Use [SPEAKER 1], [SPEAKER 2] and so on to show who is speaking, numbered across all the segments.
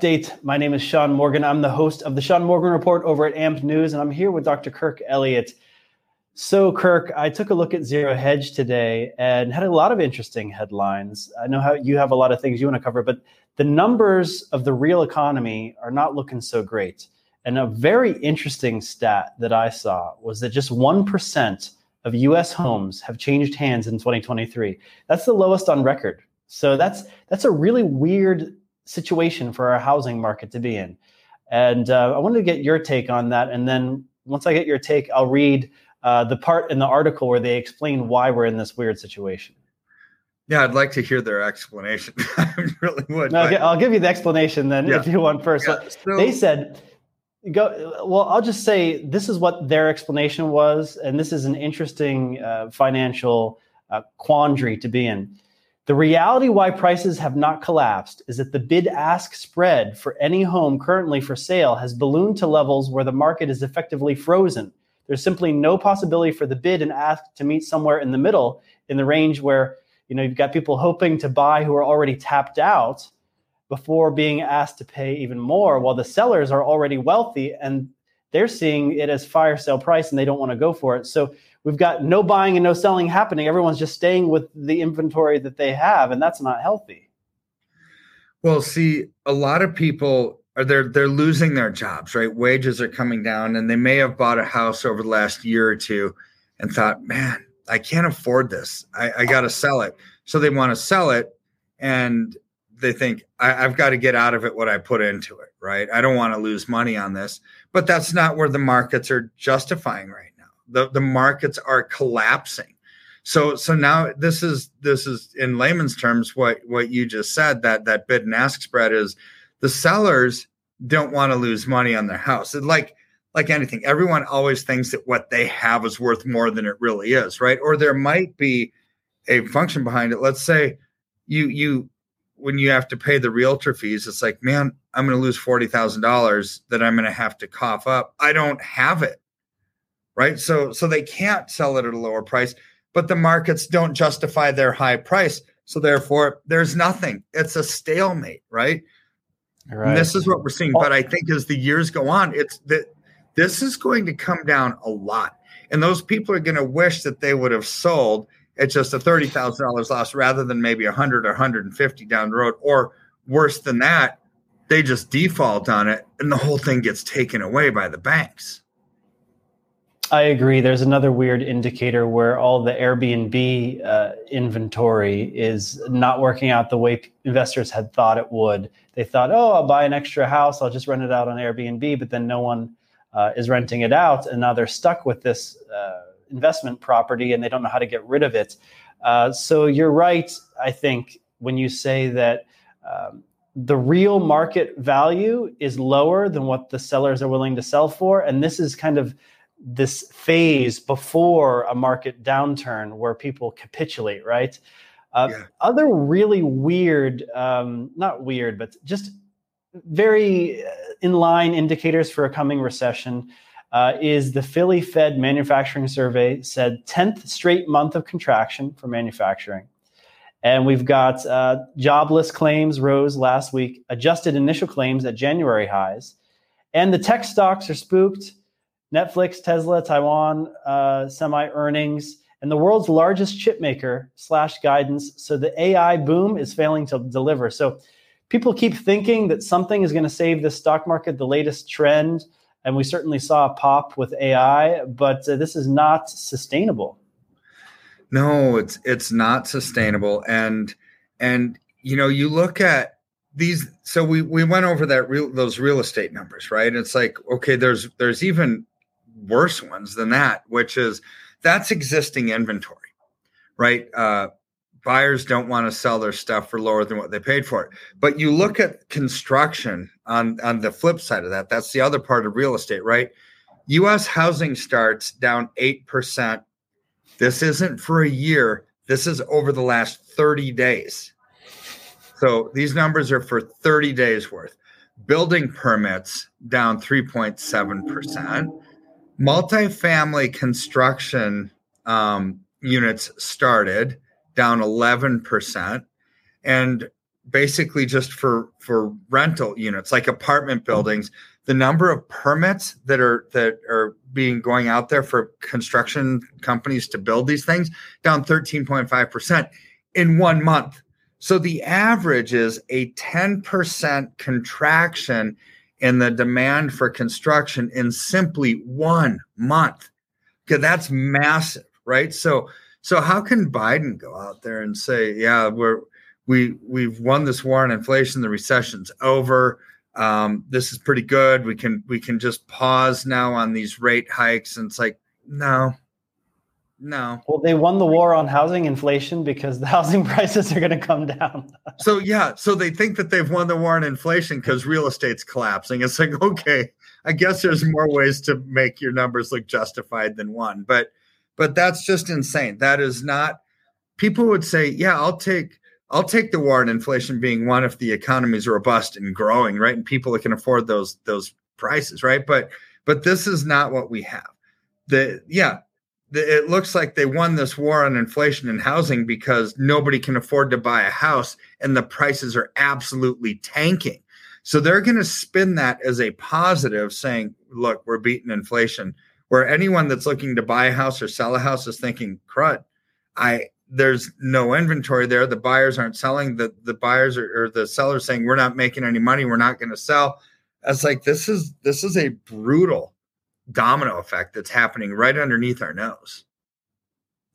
[SPEAKER 1] update. My name is Sean Morgan. I'm the host of the Sean Morgan Report over at AMP News, and I'm here with Dr. Kirk Elliott. So, Kirk, I took a look at Zero Hedge today and had a lot of interesting headlines. I know how you have a lot of things you want to cover, but the numbers of the real economy are not looking so great. And a very interesting stat that I saw was that just 1% of US homes have changed hands in 2023. That's the lowest on record. So that's that's a really weird situation for our housing market to be in. And uh, I wanted to get your take on that. And then once I get your take, I'll read uh, the part in the article where they explain why we're in this weird situation.
[SPEAKER 2] Yeah, I'd like to hear their explanation. I really would.
[SPEAKER 1] No, I'll give you the explanation then yeah. if you want first. Yeah. So, they said, go. Well, I'll just say this is what their explanation was, and this is an interesting uh, financial uh, quandary to be in. The reality why prices have not collapsed is that the bid ask spread for any home currently for sale has ballooned to levels where the market is effectively frozen. There's simply no possibility for the bid and ask to meet somewhere in the middle in the range where you know you've got people hoping to buy who are already tapped out before being asked to pay even more while the sellers are already wealthy and they're seeing it as fire sale price and they don't want to go for it. So we've got no buying and no selling happening. Everyone's just staying with the inventory that they have, and that's not healthy.
[SPEAKER 2] Well, see, a lot of people are they're they're losing their jobs, right? Wages are coming down, and they may have bought a house over the last year or two and thought, man, I can't afford this. I, I got to sell it. So they want to sell it, and they think I, have got to get out of it what I put into it, right? I don't want to lose money on this, but that's not where the markets are justifying right the, the markets are collapsing. So so now this is this is in layman's terms what what you just said that that bid and ask spread is the sellers don't want to lose money on their house. It like like anything, everyone always thinks that what they have is worth more than it really is, right? Or there might be a function behind it. Let's say you you when you have to pay the realtor fees, it's like, man, I'm going to lose forty thousand dollars that I'm going to have to cough up. I don't have it right? So so they can't sell it at a lower price, but the markets don't justify their high price. So therefore, there's nothing. It's a stalemate, right? right. And this is what we're seeing. But I think as the years go on, it's that this is going to come down a lot. And those people are going to wish that they would have sold at just a thirty thousand dollars loss rather than maybe a hundred or hundred and fifty down the road, or worse than that, they just default on it and the whole thing gets taken away by the banks.
[SPEAKER 1] I agree. There's another weird indicator where all the Airbnb uh, inventory is not working out the way investors had thought it would. They thought, oh, I'll buy an extra house, I'll just rent it out on Airbnb, but then no one uh, is renting it out, and now they're stuck with this uh, investment property and they don't know how to get rid of it. Uh, so you're right, I think, when you say that. Um, the real market value is lower than what the sellers are willing to sell for. And this is kind of this phase before a market downturn where people capitulate, right? Uh, yeah. Other really weird, um, not weird, but just very uh, in line indicators for a coming recession uh, is the Philly Fed manufacturing survey said 10th straight month of contraction for manufacturing. And we've got uh, jobless claims rose last week, adjusted initial claims at January highs. And the tech stocks are spooked. Netflix, Tesla, Taiwan uh, semi earnings, and the world's largest chip maker slash guidance. So the AI boom is failing to deliver. So people keep thinking that something is going to save the stock market, the latest trend. And we certainly saw a pop with AI, but uh, this is not sustainable.
[SPEAKER 2] No, it's it's not sustainable. And and you know, you look at these so we we went over that real those real estate numbers right it's like okay there's there's even worse ones than that, which is that's existing inventory, right? Uh, buyers don't want to sell their stuff for lower than what they paid for it. But you look at construction on on the flip side of that. That's the other part of real estate, right? U.S. housing starts down eight percent. This isn't for a year. This is over the last 30 days. So these numbers are for 30 days worth. Building permits down 3.7% multifamily construction um, units started down 11%. And basically just for for rental units like apartment buildings the number of permits that are that are being going out there for construction companies to build these things down 13.5% in one month so the average is a 10% contraction in the demand for construction in simply one month okay that's massive right so so how can biden go out there and say yeah we're we we've won this war on inflation. The recession's over. Um, this is pretty good. We can we can just pause now on these rate hikes. And it's like, no, no.
[SPEAKER 1] Well, they won the war on housing inflation because the housing prices are going to come down.
[SPEAKER 2] so yeah, so they think that they've won the war on inflation because real estate's collapsing. It's like, okay, I guess there's more ways to make your numbers look justified than won. But but that's just insane. That is not people would say, yeah, I'll take I'll take the war on inflation being one if the economy is robust and growing, right? And people that can afford those those prices, right? But but this is not what we have. The yeah, it looks like they won this war on inflation and housing because nobody can afford to buy a house and the prices are absolutely tanking. So they're going to spin that as a positive, saying, "Look, we're beating inflation." Where anyone that's looking to buy a house or sell a house is thinking, "Crud, I there's no inventory there. The buyers aren't selling. The the buyers are, or the sellers saying we're not making any money. We're not going to sell. It's like this is this is a brutal domino effect that's happening right underneath our nose.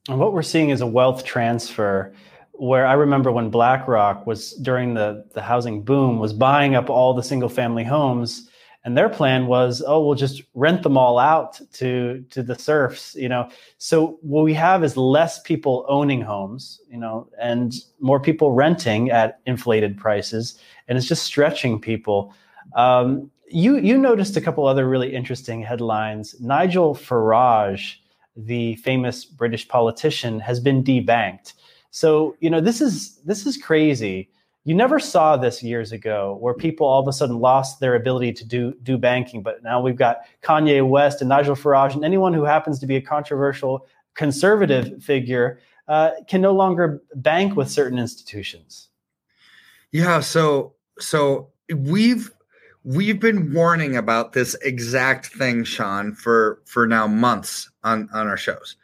[SPEAKER 1] And what we're seeing is a wealth transfer where I remember when BlackRock was during the, the housing boom was buying up all the single family homes and their plan was oh we'll just rent them all out to to the serfs you know so what we have is less people owning homes you know and more people renting at inflated prices and it's just stretching people um, you you noticed a couple other really interesting headlines. Nigel farage the famous british politician has been debanked. So you know this is this is crazy. You never saw this years ago where people all of a sudden lost their ability to do do banking but now we've got kanye west and nigel farage and anyone who happens to be a controversial conservative figure uh, can no longer bank with certain institutions.
[SPEAKER 2] Yeah so so we've we've been warning about this exact thing sean for for now months on on our shows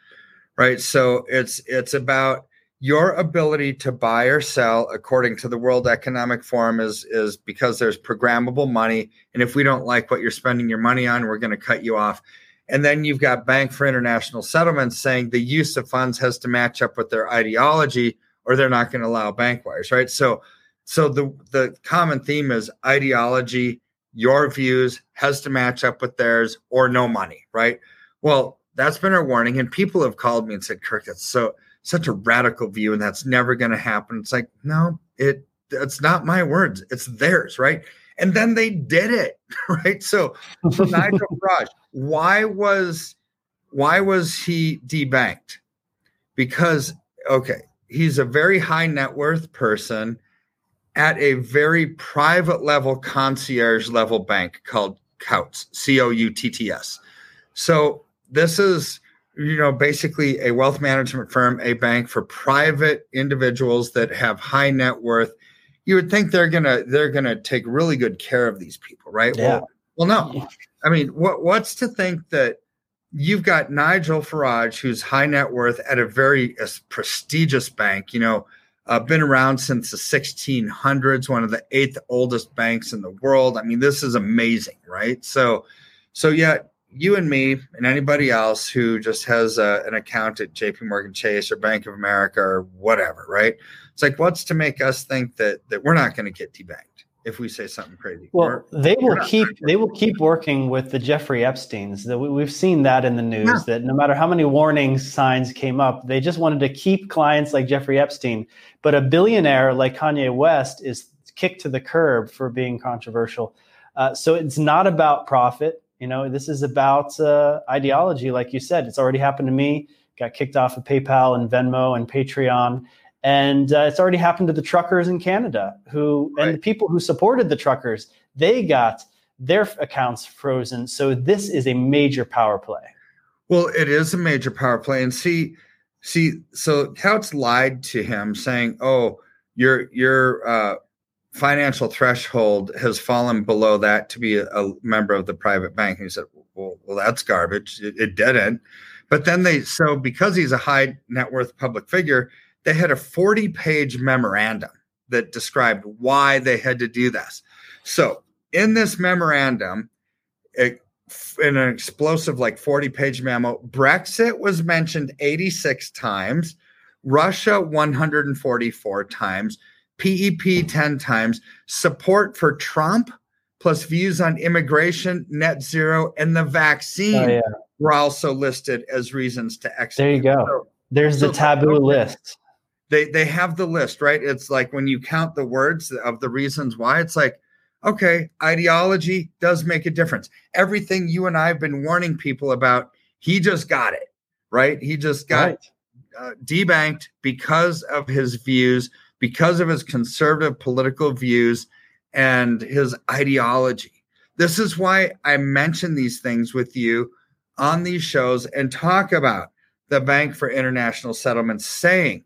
[SPEAKER 2] right? So it's it's about your ability to buy or sell according to the world economic forum is is because there's programmable money. And if we don't like what you're spending your money on we're going to cut you off. And then you've got bank for international settlements saying the use of funds has to match up with their ideology or they're not going to allow bank wires right? So so the the common theme is ideology your views has to match up with theirs or no money right well that's been our warning and people have called me and said kirk that's so such a radical view and that's never going to happen. It's like, no, it it's not my words, it's theirs, right? And then they did it, right? So, so Nigel Farage, why was why was he debanked? Because okay, he's a very high net worth person at a very private level concierge level bank called Coutts, C O U T T S. So this is you know basically a wealth management firm a bank for private individuals that have high net worth you would think they're gonna they're gonna take really good care of these people right
[SPEAKER 1] yeah.
[SPEAKER 2] well, well no i mean what what's to think that you've got nigel farage who's high net worth at a very uh, prestigious bank you know uh, been around since the 1600s one of the eighth oldest banks in the world. I mean this is amazing right? So so yeah you and me and anybody else who just has a, an account at JP Morgan Chase or Bank of America or whatever, right? It's like, what's to make us think that that we're not going to get debanked if we say something crazy?
[SPEAKER 1] Well, we're, they will keep they will keep working with the Jeffrey Epstein's. That we've seen that in the news. Yeah. That no matter how many warning signs came up, they just wanted to keep clients like Jeffrey Epstein. But a billionaire like Kanye West is kicked to the curb for being controversial. Uh, so it's not about profit you know, this is about uh, ideology, like you said. It's already happened to me. Got kicked off of PayPal and Venmo and Patreon, and uh, it's already happened to the truckers in Canada, who right. and the people who supported the truckers. They got their accounts frozen. So this is a major power play.
[SPEAKER 2] Well, it is a major power play, and see, see, so Coutts lied to him, saying, "Oh, your your uh, financial threshold has fallen below that to be a, a member of the private bank. And he said, well, well that's garbage. It, it didn't. But then they, so because he's a high net worth public figure, they had a 40 page memorandum that described why they had to do this. So in this memorandum, it, in an explosive like 40 page memo, Brexit was mentioned 86 times, Russia 144 times, PEP 10 times, support for Trump plus views on immigration, net zero, and the vaccine oh, yeah. were also listed as reasons to exit.
[SPEAKER 1] There you go. There's so the taboo list.
[SPEAKER 2] They they have the list, right? It's like when you count the words of the reasons why, it's like, okay, ideology does make a difference. Everything you and I have been warning people about, he just got it, right? He just got right. uh, debanked because of his views because of his conservative political views and his ideology. This is why I mention these things with you on these shows and talk about the Bank for International Settlements saying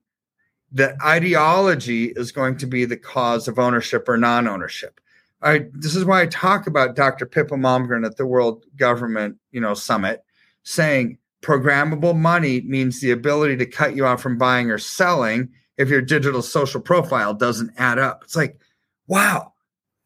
[SPEAKER 2] that ideology is going to be the cause of ownership or non ownership. I, this is why I talk about Dr. Pippa Malmgren at the World Government, you know, Summit, saying programmable money means the ability to cut you off from buying or selling if your digital social profile doesn't add up. It's like, wow.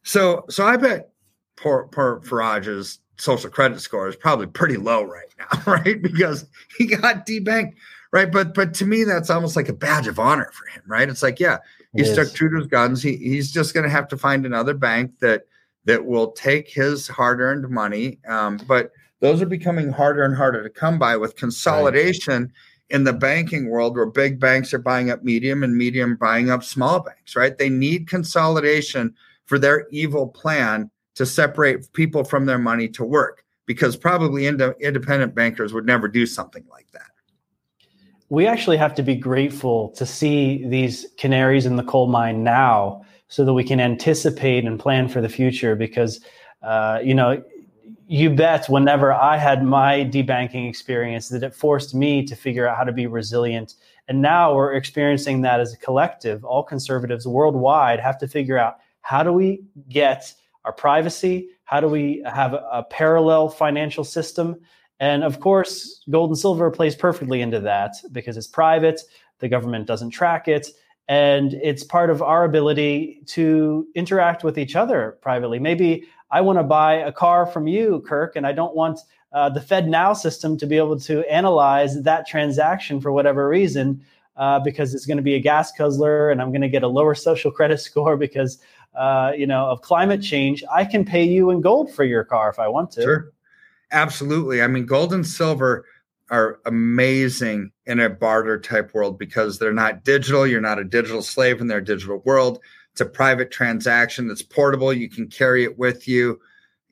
[SPEAKER 2] So so I bet poor poor Farage's social credit score is probably pretty low right now, right? Because he got debanked, right? But but to me, that's almost like a badge of honor for him, right? It's like, yeah, he stuck true to his guns. He he's just going to have to find another bank that that will take his hard-earned money. Um, but those are becoming harder and harder to come by with consolidation. Right in the banking world where big banks are buying up medium and medium buying up small banks, right? They need consolidation for their evil plan to separate people from their money to work because probably ind- independent bankers would never do something like that.
[SPEAKER 1] We actually have to be grateful to see these canaries in the coal mine now so that we can anticipate and plan for the future because uh, you know you bet whenever I had my debanking experience that it forced me to figure out how to be resilient. And now we're experiencing that as a collective. All conservatives worldwide have to figure out how do we get our privacy? How do we have a, a parallel financial system? And of course, gold and silver plays perfectly into that because it's private, the government doesn't track it, and it's part of our ability to interact with each other privately. Maybe I want to buy a car from you, Kirk, and I don't want uh, the FedNow system to be able to analyze that transaction for whatever reason, uh, because it's going to be a gas guzzler, and I'm going to get a lower social credit score because uh, you know of climate change. I can pay you in gold for your car if I want to.
[SPEAKER 2] Sure, absolutely. I mean, gold and silver are amazing in a barter type world because they're not digital. You're not a digital slave in their digital world. It's a private transaction that's portable. You can carry it with you.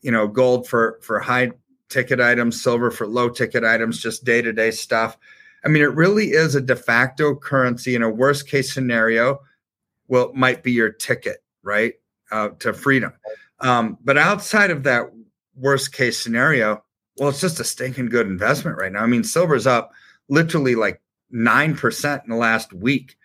[SPEAKER 2] You know, gold for for high ticket items, silver for low ticket items, just day to day stuff. I mean, it really is a de facto currency. In a worst case scenario, well, it might be your ticket, right, uh, to freedom. Um, but outside of that worst case scenario, well, it's just a stinking good investment right now. I mean, silver's up literally like nine percent in the last week.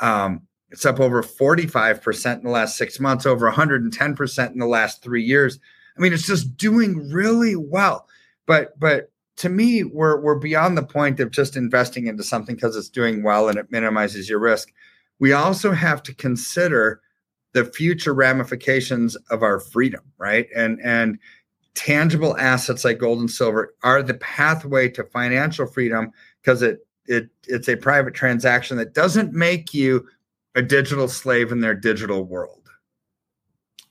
[SPEAKER 2] Um, it's up over 45% in the last six months, over 110% in the last three years. I mean, it's just doing really well. But but to me, we're we're beyond the point of just investing into something because it's doing well and it minimizes your risk. We also have to consider the future ramifications of our freedom, right? And and tangible assets like gold and silver are the pathway to financial freedom because it it it's a private transaction that doesn't make you a digital slave in their digital world.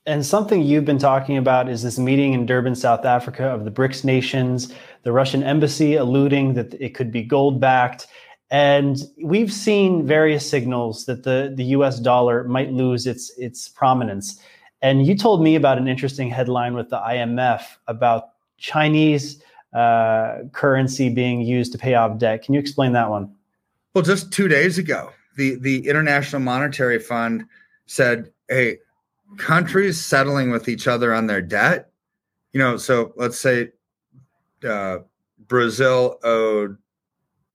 [SPEAKER 1] And something you've been talking about is this meeting in Durban, South Africa of the BRICS nations, the Russian embassy alluding that it could be gold backed. And we've seen various signals that the, the US dollar might lose its, its prominence. And you told me about an interesting headline with the IMF about Chinese uh, currency being used to pay off debt. Can you explain that one?
[SPEAKER 2] Well, just two days ago, the the International Monetary Fund said, "Hey, countries settling with each other on their debt, you know, so let's say uh, Brazil owed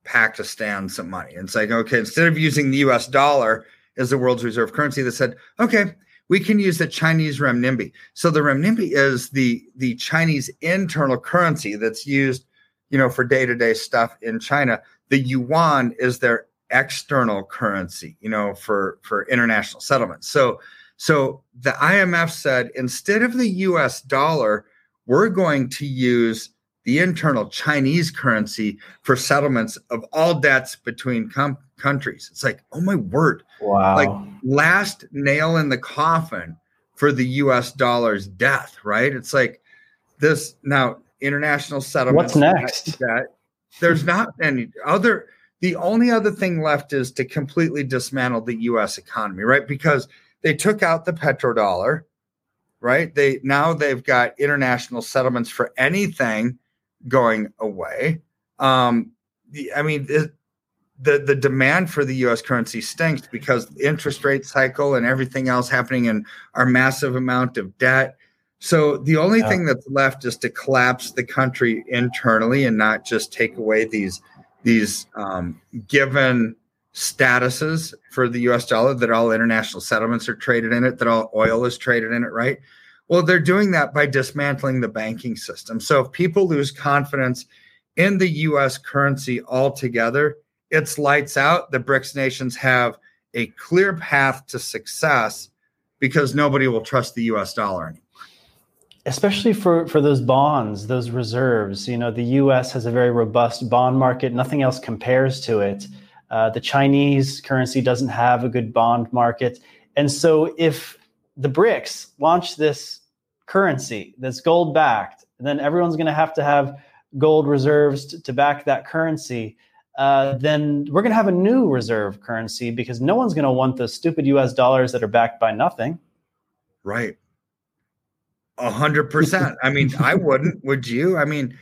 [SPEAKER 2] Pakistan some money. And it's like, okay, instead of using the US dollar as the world's reserve currency, they said, okay, we can use the Chinese renminbi. So the renminbi is the the Chinese internal currency that's used, you know, for day to day stuff in China. The yuan is their external currency, you know, for for international settlements. So so the IMF said instead of the US dollar, we're going to use the internal Chinese currency for settlements of all debts between com- countries. It's like, oh my word.
[SPEAKER 1] Wow.
[SPEAKER 2] Like last nail in the coffin for the US dollar's death, right? It's like this now international settlements.
[SPEAKER 1] What's next?
[SPEAKER 2] That, there's not any other the only other thing left is to completely dismantle the US economy, right? Because they took out the petrodollar, right? They now they've got international settlements for anything going away. Um, I mean, the the demand for the U.S. currency stinks because the interest rate cycle and everything else happening in our massive amount of debt. So the only yeah. thing that's left is to collapse the country internally and not just take away these these um, given statuses for the U.S. dollar that all international settlements are traded in it, that all oil is traded in it, right? Well, they're doing that by dismantling the banking system. So if people lose confidence in the US currency altogether, it's lights out. The BRICS nations have a clear path to success because nobody will trust the US dollar anymore.
[SPEAKER 1] Especially for, for those bonds, those reserves. You know, the US has a very robust bond market, nothing else compares to it. Uh, the Chinese currency doesn't have a good bond market. And so if the BRICS launch this currency that's gold backed, then everyone's going to have to have gold reserves to, to back that currency. Uh, then we're going to have a new reserve currency because no one's going to want the stupid US dollars that are backed by nothing.
[SPEAKER 2] Right. A hundred percent. I mean, I wouldn't. Would you? I mean,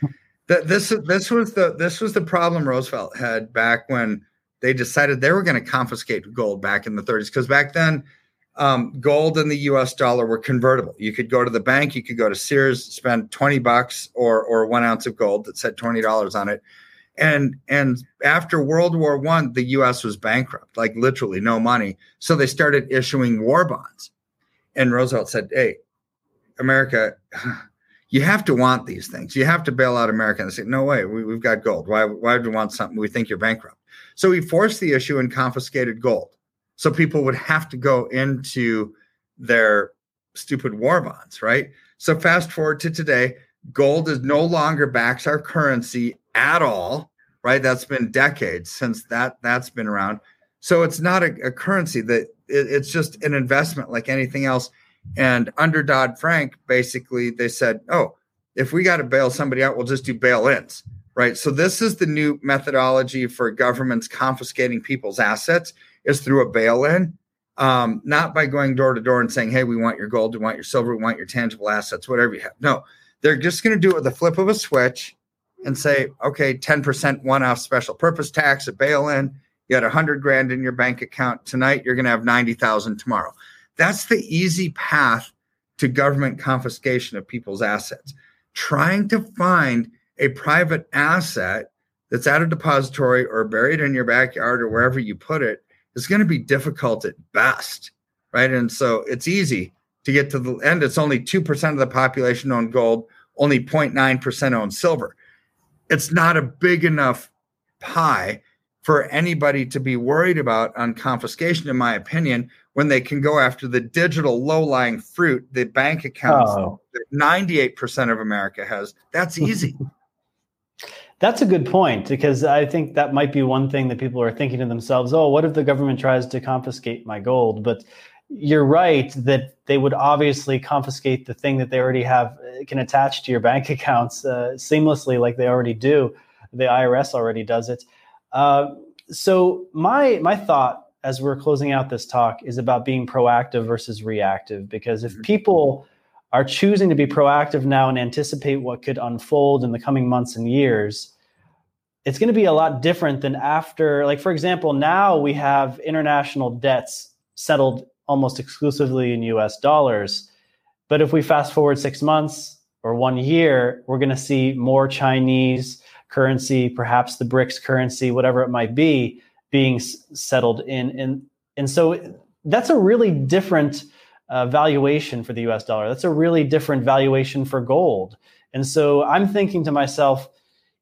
[SPEAKER 2] th- this this was the this was the problem Roosevelt had back when they decided they were going to confiscate gold back in the 30s. Because back then, um, gold and the U.S. dollar were convertible. You could go to the bank, you could go to Sears, spend twenty bucks or or one ounce of gold that said twenty dollars on it, and and after World War One, the U.S. was bankrupt, like literally no money. So they started issuing war bonds, and Roosevelt said, "Hey, America." You have to want these things. You have to bail out America. And they say, no way, we, we've got gold. Why, why would we want something? We think you're bankrupt. So he forced the issue and confiscated gold. So people would have to go into their stupid war bonds, right? So fast forward to today, gold is no longer backs our currency at all, right? That's been decades since that that's been around. So it's not a, a currency that it, it's just an investment like anything else. And under Dodd Frank, basically they said, oh, if we got to bail somebody out, we'll just do bail ins, right? So this is the new methodology for governments confiscating people's assets is through a bail-in, um, not by going door to door and saying, "Hey, we want your gold, we want your silver, we want your tangible assets, whatever you have." No, they're just going to do it with a flip of a switch and say, "Okay, ten percent one-off special purpose tax, a bail-in. You had a hundred grand in your bank account tonight. You're going to have ninety thousand tomorrow." That's the easy path to government confiscation of people's assets. Trying to find a private asset that's at a depository or buried in your backyard or wherever you put it is going to be difficult at best, right? And so it's easy to get to the end. It's only 2% of the population own gold, only 0.9% own silver. It's not a big enough pie for anybody to be worried about on confiscation, in my opinion, when they can go after the digital low lying fruit, the bank accounts oh. that 98% of America has. That's easy.
[SPEAKER 1] That's a good point because I think that might be one thing that people are thinking to themselves, oh, what if the government tries to confiscate my gold? But you're right that they would obviously confiscate the thing that they already have uh, can attach to your bank accounts uh, seamlessly like they already do. The IRS already does it. Uh, so my my thought as we're closing out this talk is about being proactive versus reactive because if mm-hmm. people are choosing to be proactive now and anticipate what could unfold in the coming months and years, it's going to be a lot different than after. Like, for example, now we have international debts settled almost exclusively in US dollars. But if we fast forward six months or one year, we're going to see more Chinese currency, perhaps the BRICS currency, whatever it might be, being s- settled in. And, and so that's a really different uh, valuation for the US dollar. That's a really different valuation for gold. And so I'm thinking to myself,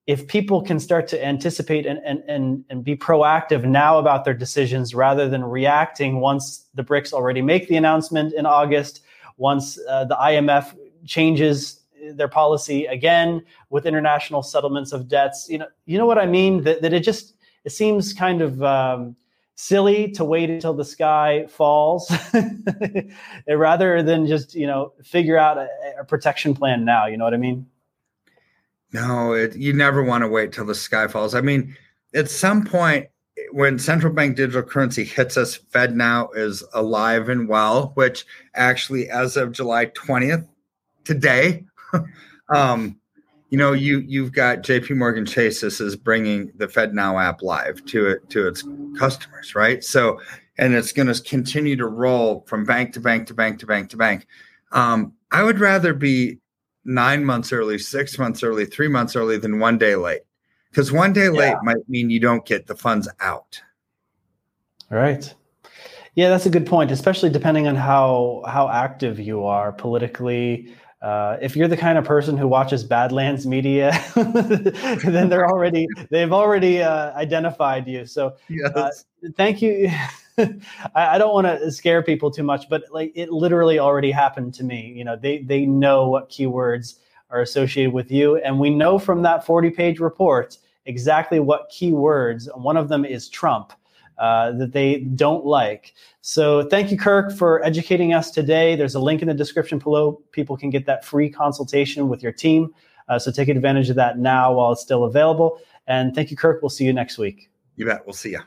[SPEAKER 1] if people can start to anticipate and, and, and, and be proactive now about their decisions rather than reacting once the BRICS already make the announcement in August, once uh, the IMF changes their policy again with international settlements of debts, you know, you know what I mean? That, that it just it seems kind of um, silly to wait until the sky falls rather than just you know figure out a, a, protection plan now you know what i mean
[SPEAKER 2] no it, you never want to wait till the sky falls i mean at some point when central bank digital currency hits us FedNow is alive and well which actually as of july 20th today um, you know, you you've got J.P. Morgan Chase. This is bringing the FedNow app live to it to its customers, right? So, and it's going to continue to roll from bank to bank to bank to bank to bank. Um, I would rather be nine months early, six months early, three months early than one day late, because one day late might mean you don't get the funds out.
[SPEAKER 1] All right. Yeah, that's a good point, especially depending on how how active you are politically uh, if you're the kind of person who watches Badlands Media, then they're already they've already uh, identified you. So, uh, yes. uh, thank you. I, I, don't want to scare people too much, but like it literally already happened to me. You know, they they know what keywords are associated with you, and we know from that 40 page report exactly what keywords. One of them is Trump uh, that they don't like. So thank you, Kirk, for educating us today. There's a link in the description below. People can get that free consultation with your team. Uh, so take advantage of that now while it's still available. And thank you, Kirk. We'll see you next week.
[SPEAKER 2] You bet. We'll see you.